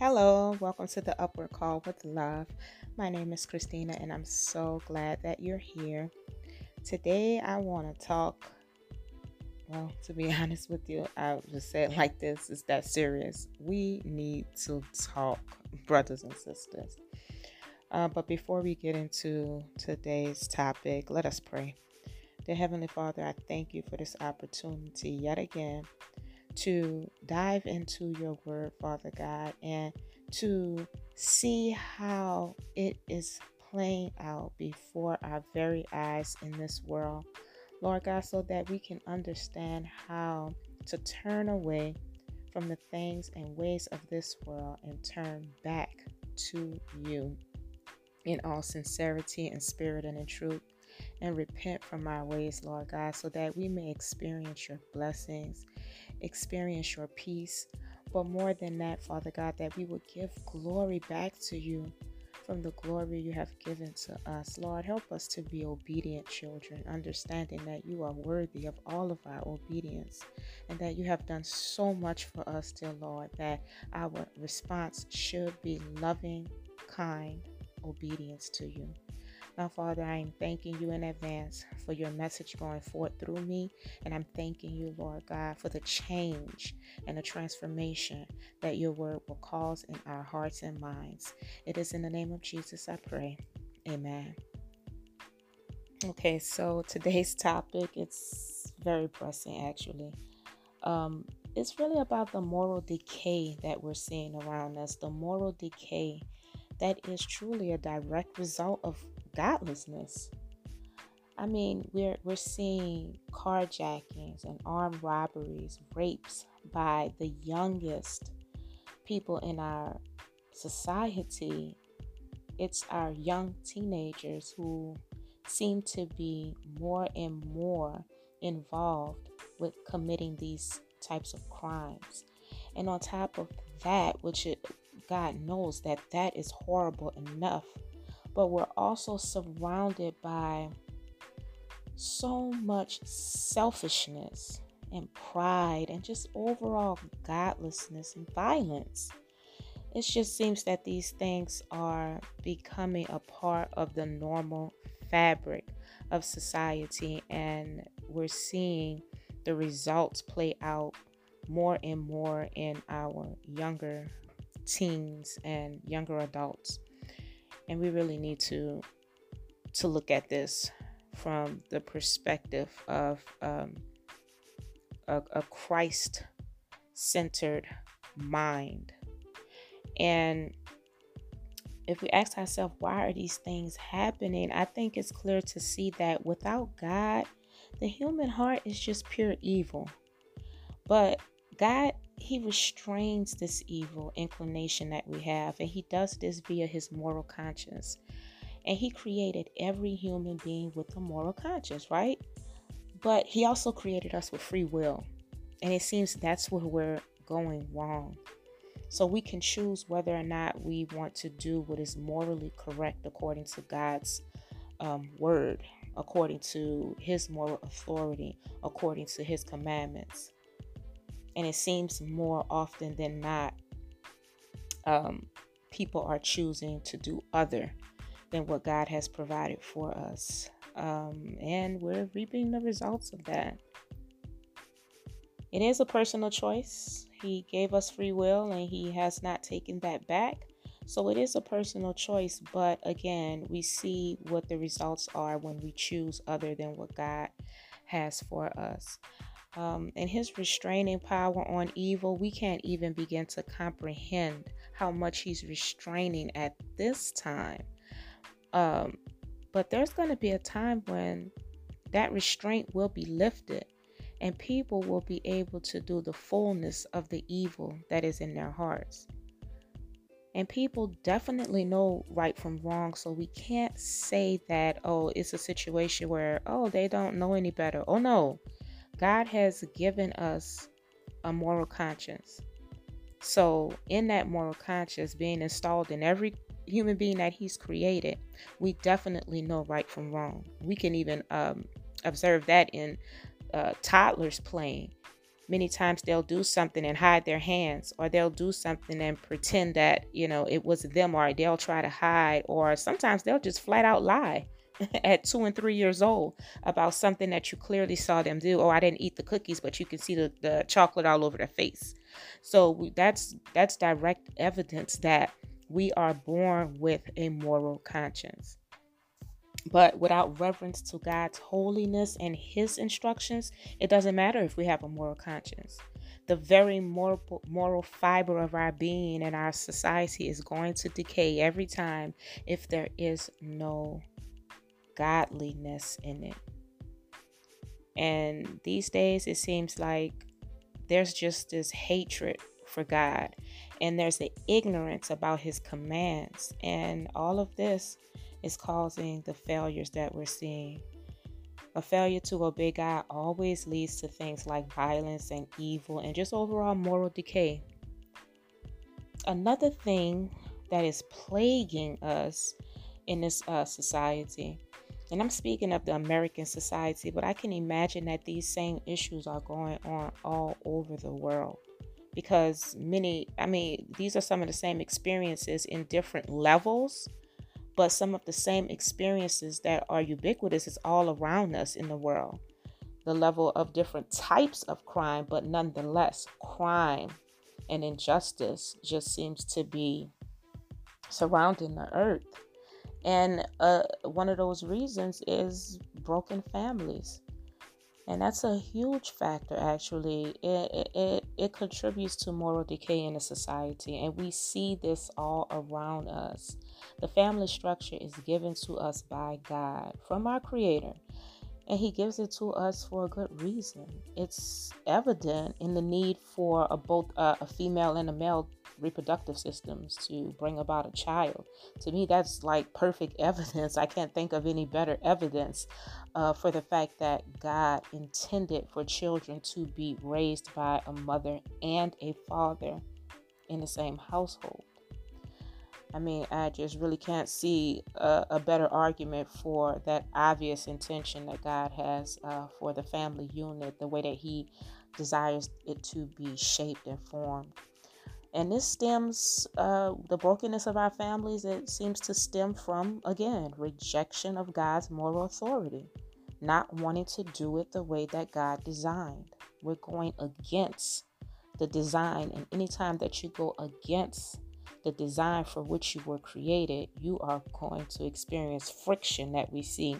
Hello, welcome to the Upward Call with Love. My name is Christina, and I'm so glad that you're here. Today, I want to talk. Well, to be honest with you, I'll just say it like this it's that serious. We need to talk, brothers and sisters. Uh, but before we get into today's topic, let us pray. Dear Heavenly Father, I thank you for this opportunity yet again to dive into your word, Father God, and to see how it is playing out before our very eyes in this world. Lord God, so that we can understand how to turn away from the things and ways of this world and turn back to you in all sincerity and spirit and in truth and repent from our ways, Lord God, so that we may experience your blessings, experience your peace. But more than that, Father God, that we would give glory back to you from the glory you have given to us. Lord, help us to be obedient children, understanding that you are worthy of all of our obedience and that you have done so much for us, dear Lord, that our response should be loving, kind obedience to you. Now, Father, I am thanking you in advance for your message going forth through me. And I'm thanking you, Lord God, for the change and the transformation that your word will cause in our hearts and minds. It is in the name of Jesus I pray. Amen. Okay, so today's topic it's very pressing actually. Um, it's really about the moral decay that we're seeing around us, the moral decay that is truly a direct result of godlessness. I mean, we're we're seeing carjackings and armed robberies, rapes by the youngest people in our society. It's our young teenagers who seem to be more and more involved with committing these types of crimes. And on top of that, which it, God knows that that is horrible enough but we're also surrounded by so much selfishness and pride and just overall godlessness and violence. It just seems that these things are becoming a part of the normal fabric of society, and we're seeing the results play out more and more in our younger teens and younger adults and we really need to to look at this from the perspective of um, a, a Christ centered mind. And if we ask ourselves, why are these things happening? I think it's clear to see that without God, the human heart is just pure evil. But God he restrains this evil inclination that we have, and he does this via his moral conscience. And he created every human being with a moral conscience, right? But he also created us with free will. And it seems that's where we're going wrong. So we can choose whether or not we want to do what is morally correct according to God's um, word, according to his moral authority, according to his commandments and it seems more often than not um, people are choosing to do other than what God has provided for us. Um, and we're reaping the results of that. It is a personal choice. He gave us free will and He has not taken that back. So it is a personal choice. But again, we see what the results are when we choose other than what God has for us um, and his restraining power on evil, we can't even begin to comprehend how much he's restraining at this time. Um, but there's going to be a time when that restraint will be lifted and people will be able to do the fullness of the evil that is in their hearts. And people definitely know right from wrong. So we can't say that, oh, it's a situation where, oh, they don't know any better. Oh, no. God has given us a moral conscience. So, in that moral conscience being installed in every human being that He's created, we definitely know right from wrong. We can even um, observe that in uh, toddlers playing. many times they'll do something and hide their hands, or they'll do something and pretend that, you know, it was them, or they'll try to hide, or sometimes they'll just flat out lie at two and three years old about something that you clearly saw them do. Oh, I didn't eat the cookies, but you can see the, the chocolate all over their face. So that's that's direct evidence that we are born with a moral conscience. But without reverence to God's holiness and His instructions, it doesn't matter if we have a moral conscience. The very moral, moral fiber of our being and our society is going to decay every time if there is no godliness in it. And these days, it seems like there's just this hatred for God, and there's an ignorance about His commands, and all of this is causing the failures that we're seeing. A failure to obey God always leads to things like violence and evil and just overall moral decay. Another thing that is plaguing us in this uh, society, and I'm speaking of the American society, but I can imagine that these same issues are going on all over the world because many, I mean, these are some of the same experiences in different levels but some of the same experiences that are ubiquitous is all around us in the world. The level of different types of crime, but nonetheless, crime and injustice just seems to be surrounding the earth. And uh, one of those reasons is broken families. And that's a huge factor actually. It, it, it contributes to moral decay in a society and we see this all around us. The family structure is given to us by god from our creator and he gives it to us for a good reason. It's evident in the need for a, both uh, a female and a male reproductive systems to bring about a child. To me, that's like perfect evidence. I can't think of any better evidence uh, for the fact that God intended for children to be raised by a mother and a father in the same household. I mean, I just really can't see a, a better argument for that obvious intention that God has uh, for the family unit, the way that He desires it to be shaped and formed. And this stems, uh, the brokenness of our families, it seems to stem from, again, rejection of God's moral authority, not wanting to do it the way that God designed. We're going against the design. And anytime that you go against the design for which you were created, you are going to experience friction that we see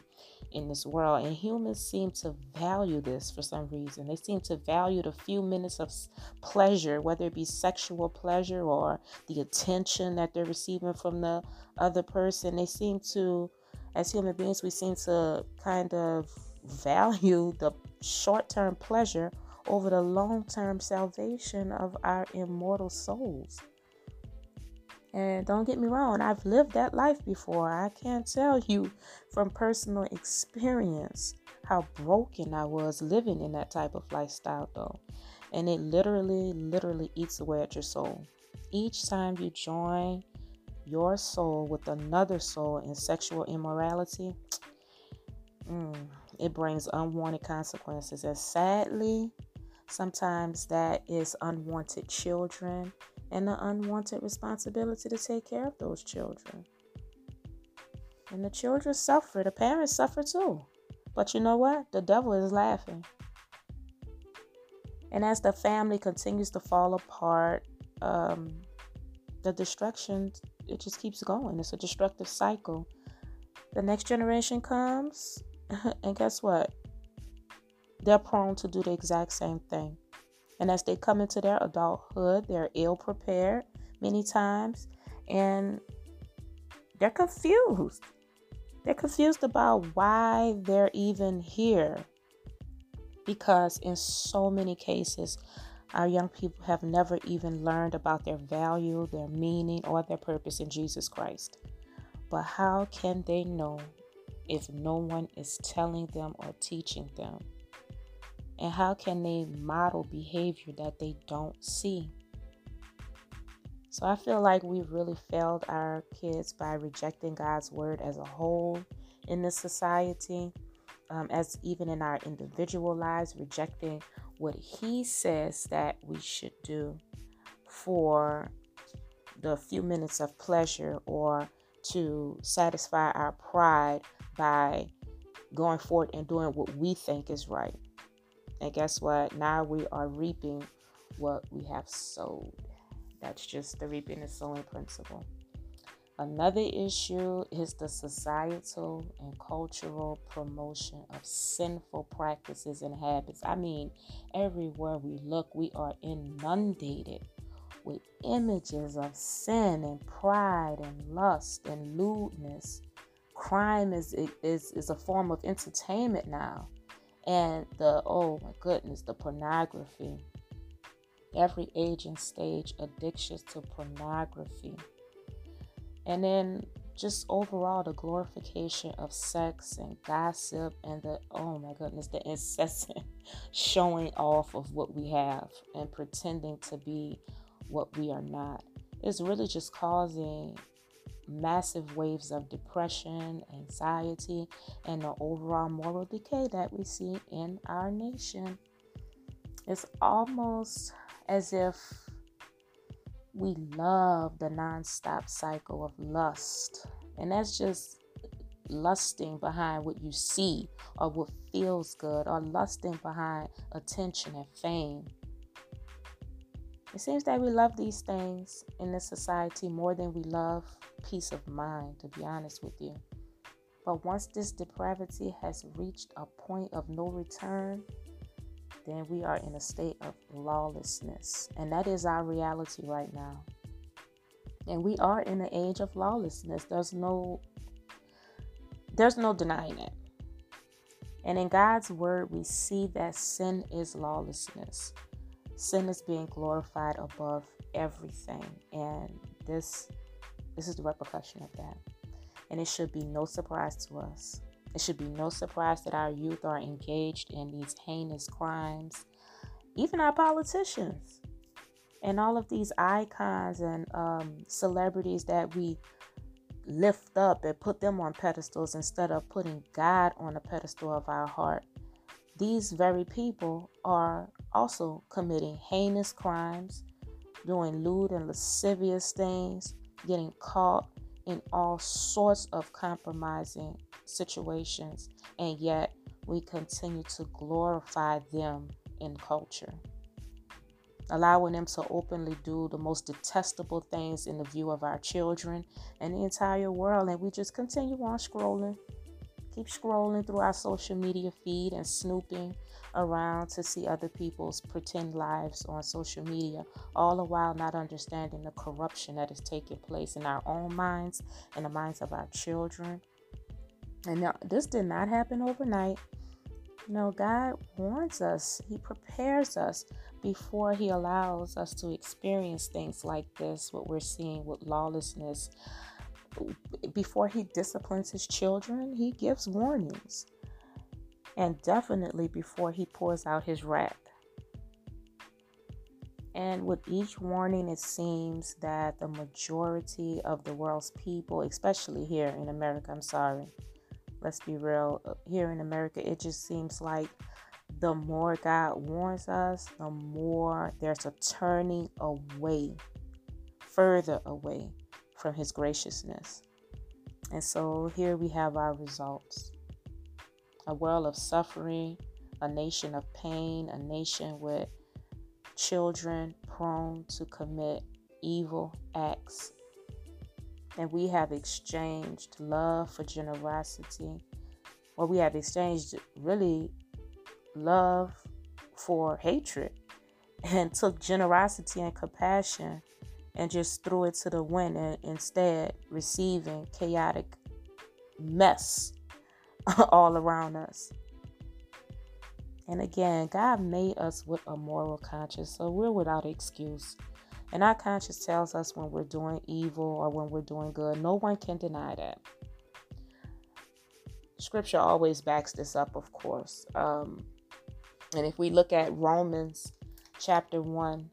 in this world. And humans seem to value this for some reason. They seem to value the few minutes of pleasure, whether it be sexual pleasure or the attention that they're receiving from the other person. They seem to, as human beings, we seem to kind of value the short term pleasure over the long term salvation of our immortal souls. And don't get me wrong, I've lived that life before. I can't tell you from personal experience how broken I was living in that type of lifestyle, though. And it literally, literally eats away at your soul. Each time you join your soul with another soul in sexual immorality, mm, it brings unwanted consequences. And sadly, sometimes that is unwanted children and the unwanted responsibility to take care of those children. And the children suffer, the parents suffer too. But you know what? The devil is laughing. And as the family continues to fall apart, um, the destruction it just keeps going. It's a destructive cycle. The next generation comes, and guess what? They're prone to do the exact same thing. And as they come into their adulthood, they're ill prepared many times and they're confused. They're confused about why they're even here. Because in so many cases, our young people have never even learned about their value, their meaning, or their purpose in Jesus Christ. But how can they know if no one is telling them or teaching them? And how can they model behavior that they don't see? So I feel like we've really failed our kids by rejecting God's word as a whole in this society, um, as even in our individual lives, rejecting what He says that we should do for the few minutes of pleasure or to satisfy our pride by going forward and doing what we think is right. And guess what? Now we are reaping what we have sowed. That's just the reaping and sowing principle. Another issue is the societal and cultural promotion of sinful practices and habits. I mean, everywhere we look, we are inundated with images of sin and pride and lust and lewdness. Crime is, is, is a form of entertainment now. And the, oh my goodness, the pornography. Every age and stage addictions to pornography. And then just overall the glorification of sex and gossip and the oh my goodness the incessant showing off of what we have and pretending to be what we are not. It's really just causing massive waves of depression, anxiety, and the overall moral decay that we see in our nation. It's almost as if we love the nonstop cycle of lust. And that's just lusting behind what you see or what feels good or lusting behind attention and fame. It seems that we love these things in this society more than we love peace of mind, to be honest with you. But once this depravity has reached a point of no return, then we are in a state of lawlessness. And that is our reality right now. And we are in an age of lawlessness. There's no there's no denying it. And in God's word, we see that sin is lawlessness sin is being glorified above everything and this this is the repercussion of that. And it should be no surprise to us. It should be no surprise that our youth are engaged in these heinous crimes even our politicians and all of these icons and um, celebrities that we lift up and put them on pedestals instead of putting god on a pedestal of our heart. These very people are also committing heinous crimes, doing lewd and lascivious things, getting caught in all sorts of compromising situations, and yet we continue to glorify them in culture. Allowing them to openly do the most detestable things in the view of our children and the entire world, and we just continue on scrolling keep scrolling through our social media feed and snooping around to see other people's pretend lives on social media, all the while not understanding the corruption that is taking place in our own minds and the minds of our children. And now, this did not happen overnight. You know, God warns us, He prepares us before He allows us to experience things like this, what we're seeing with lawlessness before he disciplines his children, he gives warnings. And definitely before he pours out his wrath. And with each warning, it seems that the majority of the world's people, especially here in America, I'm sorry, let's be real, uh, here in America, it just seems like the more God warns us, the more there's a turning away, further away from His graciousness. And so here we have our results a world of suffering, a nation of pain, a nation with children prone to commit evil acts. And we have exchanged love for generosity, or we have exchanged really love for hatred and took generosity and compassion and just threw it to the wind and instead receiving chaotic mess all around us. And again, God made us with a moral conscience, so we're without excuse. And our conscience tells us when we're doing evil or when we're doing good. No one can deny that. Scripture always backs this up, of course. Um, and if we look at Romans chapter 1,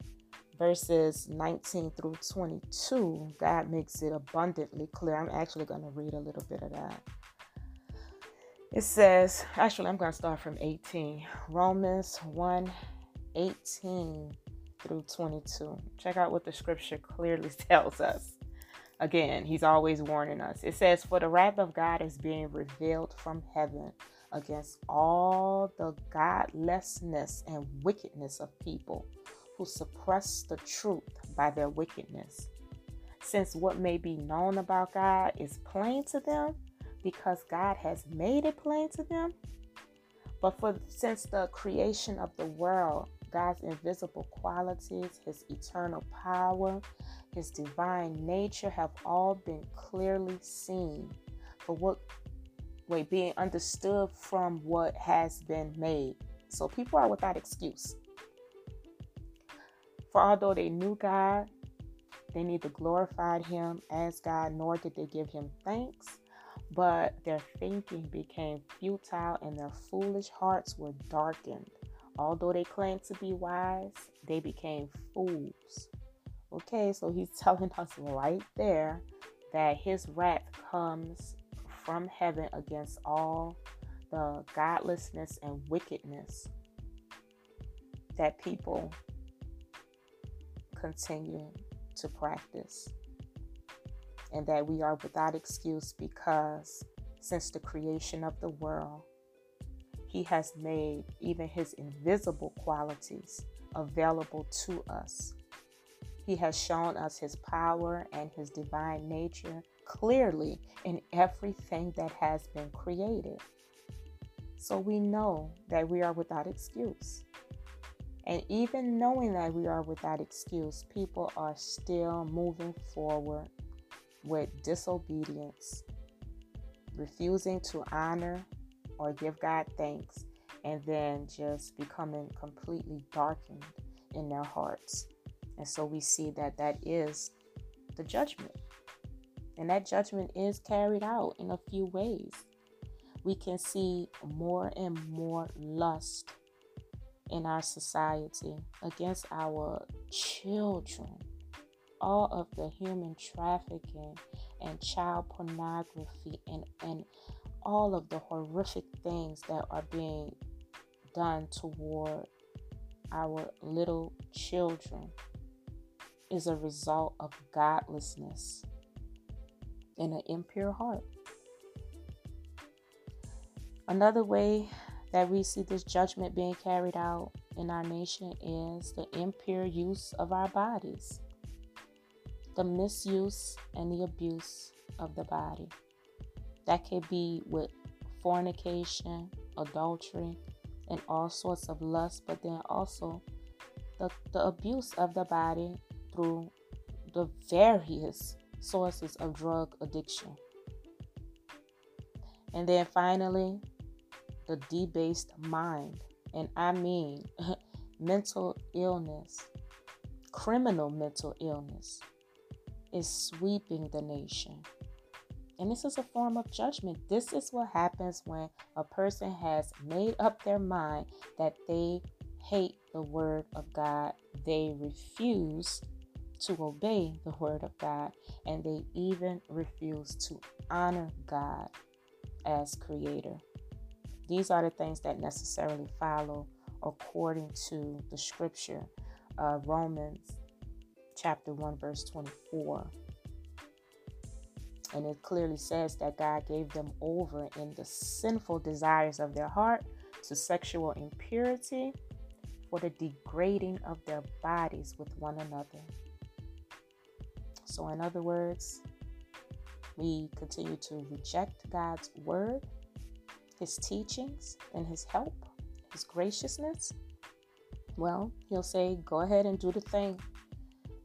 verses 19 through 22, God makes it abundantly clear. I'm actually going to read a little bit of that. It says, actually, I'm going to start from 18. Romans 1 18 through 22. Check out what the scripture clearly tells us. Again, he's always warning us. It says, For the wrath of God is being revealed from heaven against all the godlessness and wickedness of people who suppress the truth by their wickedness. Since what may be known about God is plain to them because God has made it plain to them, but for since the creation of the world, God's invisible qualities, his eternal power, his divine nature have all been clearly seen for what wait being understood from what has been made. So people are without excuse. For although they knew God, they neither glorified him as God nor did they give him thanks, but their thinking became futile and their foolish hearts were darkened. Although they claimed to be wise, they became fools. Okay, so he's telling us right there that his wrath comes from heaven against all the godlessness and wickedness that people continue to practice. And that we are without excuse because since the creation of the world, He has made even His invisible qualities available to us. He has shown us His power and His divine nature clearly in everything that has been created. So we know that we are without excuse. And even knowing that we are without excuse, people are still moving forward with disobedience, refusing to honor or give God thanks, and then just becoming completely darkened in their hearts. And so we see that that is the judgment. And that judgment is carried out in a few ways. We can see more and more lust in our society against our children. All of the human trafficking and child pornography and, and all of the horrific things that are being done toward our little children is a result of godlessness and an impure heart. Another way that we see this judgment being carried out in our nation is the impure use of our bodies, the misuse and the abuse of the body. That could be with fornication, adultery, and all sorts of lust, but then also the, the abuse of the body through the various sources of drug addiction. And then finally, the debased mind. And I mean mental illness, criminal mental illness, is sweeping the nation. And this is a form of judgment. This is what happens when a person has made up their mind that they hate the word of God. They refuse to obey the word of God and they even refuse to honor God as creator. These are the things that necessarily follow according to the scripture, uh, Romans chapter 1, verse 24. And it clearly says that God gave them over in the sinful desires of their heart to sexual impurity for the degrading of their bodies with one another. So, in other words, we continue to reject God's word his teachings and his help, his graciousness, well, he'll say, go ahead and do the thing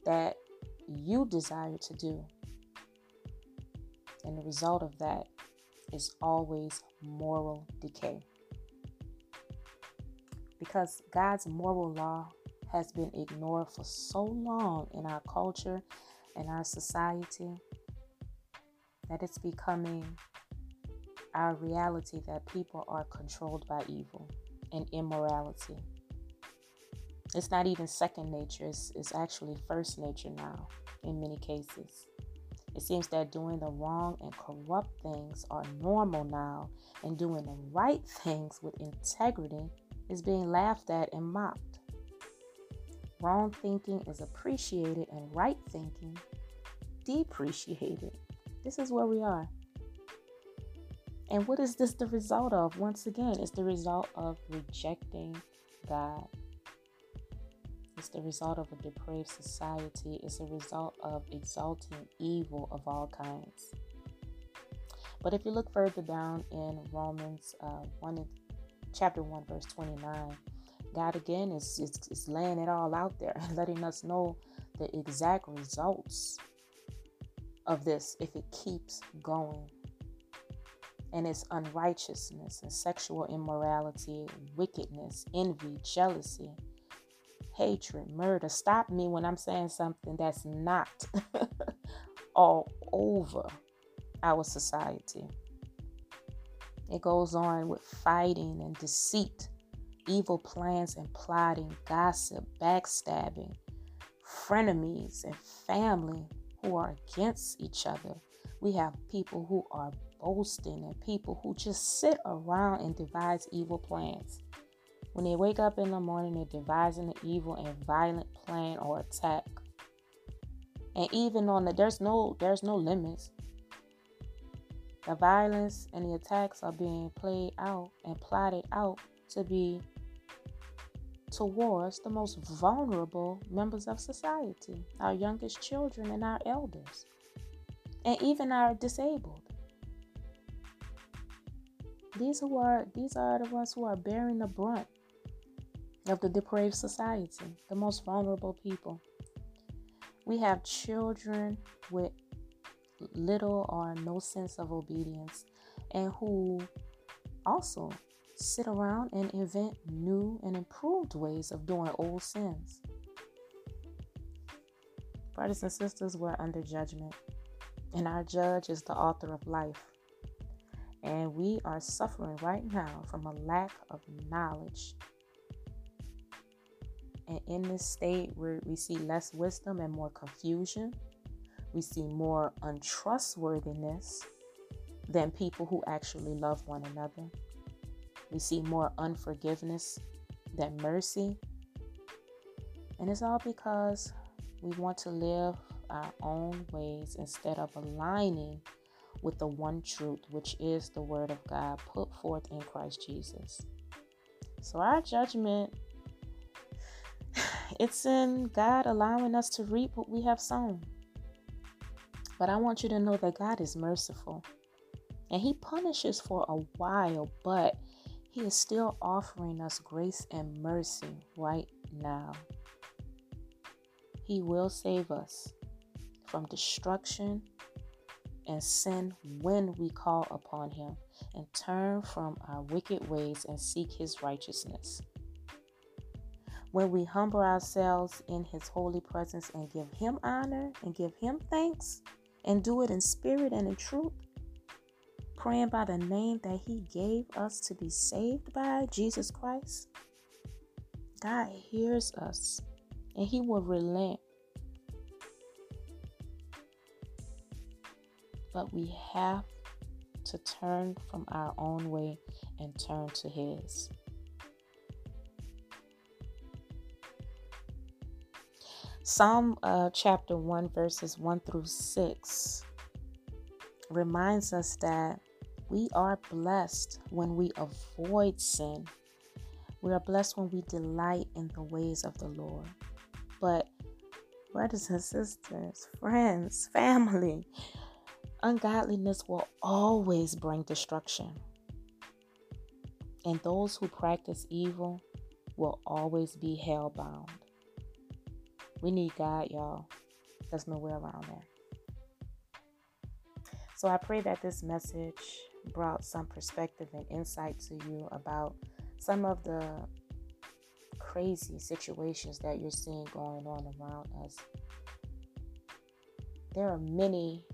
that you desire to do. And the result of that is always moral decay. Because God's moral law has been ignored for so long in our culture and our society that it's becoming our reality that people are controlled by evil and immorality. It's not even second nature, it's, it's actually first nature now in many cases. It seems that doing the wrong and corrupt things are normal now, and doing the right things with integrity is being laughed at and mocked. wrong thinking is appreciated and right thinking depreciated. This is where we are. And what is this the result of? Once again, it's the result of rejecting God. It's the result of a depraved society. It's a result of exalting evil of all kinds. But if you look further down in Romans uh, 1, chapter 1, verse 29, God again is, is, is laying it all out there letting us know the exact results of this if it keeps going. And it's unrighteousness and sexual immorality, wickedness, envy, jealousy, hatred, murder. Stop me when I'm saying something that's not all over our society. It goes on with fighting and deceit, evil plans and plotting, gossip, backstabbing, frenemies, and family who are against each other. We have people who are boasting and people who just sit around and devise evil plans. When they wake up in the morning, they're devising an evil and violent plan or attack. And even on the there's no there's no limits. The violence and the attacks are being played out and plotted out to be towards the most vulnerable members of society, our youngest children and our elders, and even our disabled. These who are these are the ones who are bearing the brunt of the depraved society, the most vulnerable people. We have children with little or no sense of obedience and who also sit around and invent new and improved ways of doing old sins. Brothers and sisters, we're under judgment, and our judge is the author of life. And we are suffering right now from a lack of knowledge. And in this state, where we see less wisdom and more confusion, we see more untrustworthiness than people who actually love one another. We see more unforgiveness than mercy. And it's all because we want to live our own ways instead of aligning with the one truth, which is the Word of God put forth in Christ Jesus. So, our judgment, it's in God allowing us to reap what we have sown. But I want you to know that God is merciful and He punishes for a while, but he is still offering us grace and mercy right now. He will save us from destruction and sin when we call upon Him and turn from our wicked ways and seek His righteousness. When we humble ourselves in His holy presence and give Him honor and give Him thanks and do it in spirit and in truth, praying by the name that He gave us to be saved by, Jesus Christ, God hears us and He will relent. But we have to turn from our own way and turn to His. Psalm uh, chapter 1, verses 1 through 6 reminds us that we are blessed when we avoid sin. We are blessed when we delight in the ways of the Lord. But, brothers and sisters, friends, family, ungodliness will always bring destruction. And those who practice evil will always be hell bound. We need God, y'all. There's no way around that. So I pray that this message brought some perspective and insight to you about some of the crazy situations that you're seeing going on around us. There are many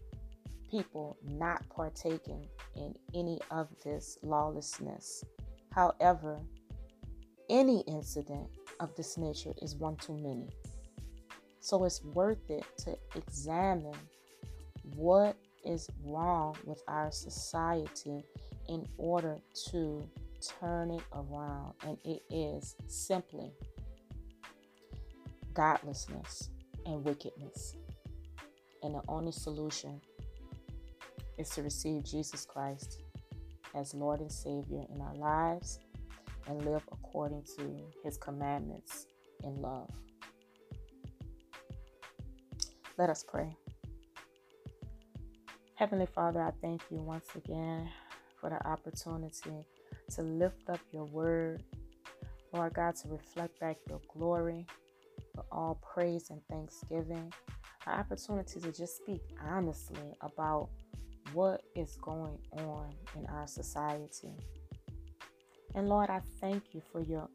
people not partaking in any of this lawlessness. However, any incident of this nature is one too many. So it's worth it to examine what is wrong with our society in order to turn it around. And it is simply godlessness and wickedness. And the only solution is to receive Jesus Christ as Lord and Savior in our lives and live according to his commandments in love. Let us pray. Heavenly Father, I thank you once again for the opportunity to lift up your word, Lord God, to reflect back your glory for all praise and thanksgiving. An opportunity to just speak honestly about what is going on in our society. And Lord, I thank you for your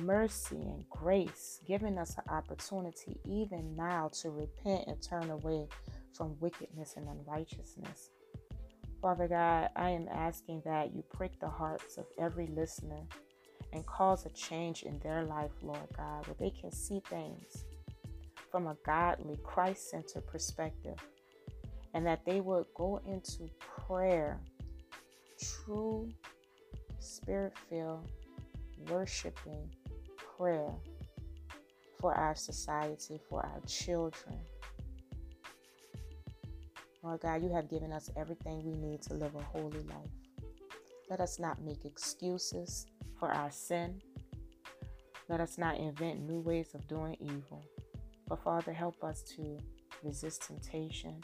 mercy and grace, giving us an opportunity even now to repent and turn away from wickedness and unrighteousness. Father God, I am asking that you prick the hearts of every listener and cause a change in their life, Lord God, where they can see things from a godly, Christ centered perspective, and that they would go into prayer, true, spirit filled, worshiping prayer for our society, for our children, Lord God, you have given us everything we need to live a holy life. Let us not make excuses for our sin. Let us not invent new ways of doing evil. But Father, help us to resist temptation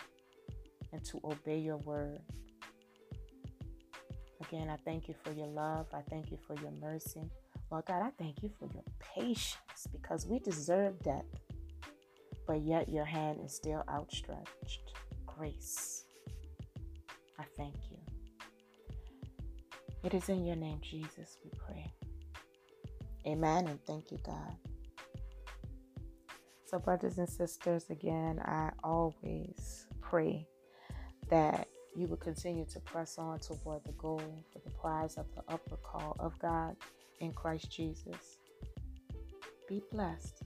and to obey your word. Again, I thank you for your love. I thank you for your mercy. Lord God, I thank you for your patience because we deserve death, but yet your hand is still outstretched grace. I thank you. It is in your name, Jesus, we pray. Amen and thank you, God. So, brothers and sisters, again, I always pray that you will continue to press on toward the goal for the prize of the upward call of God in Christ Jesus. Be blessed.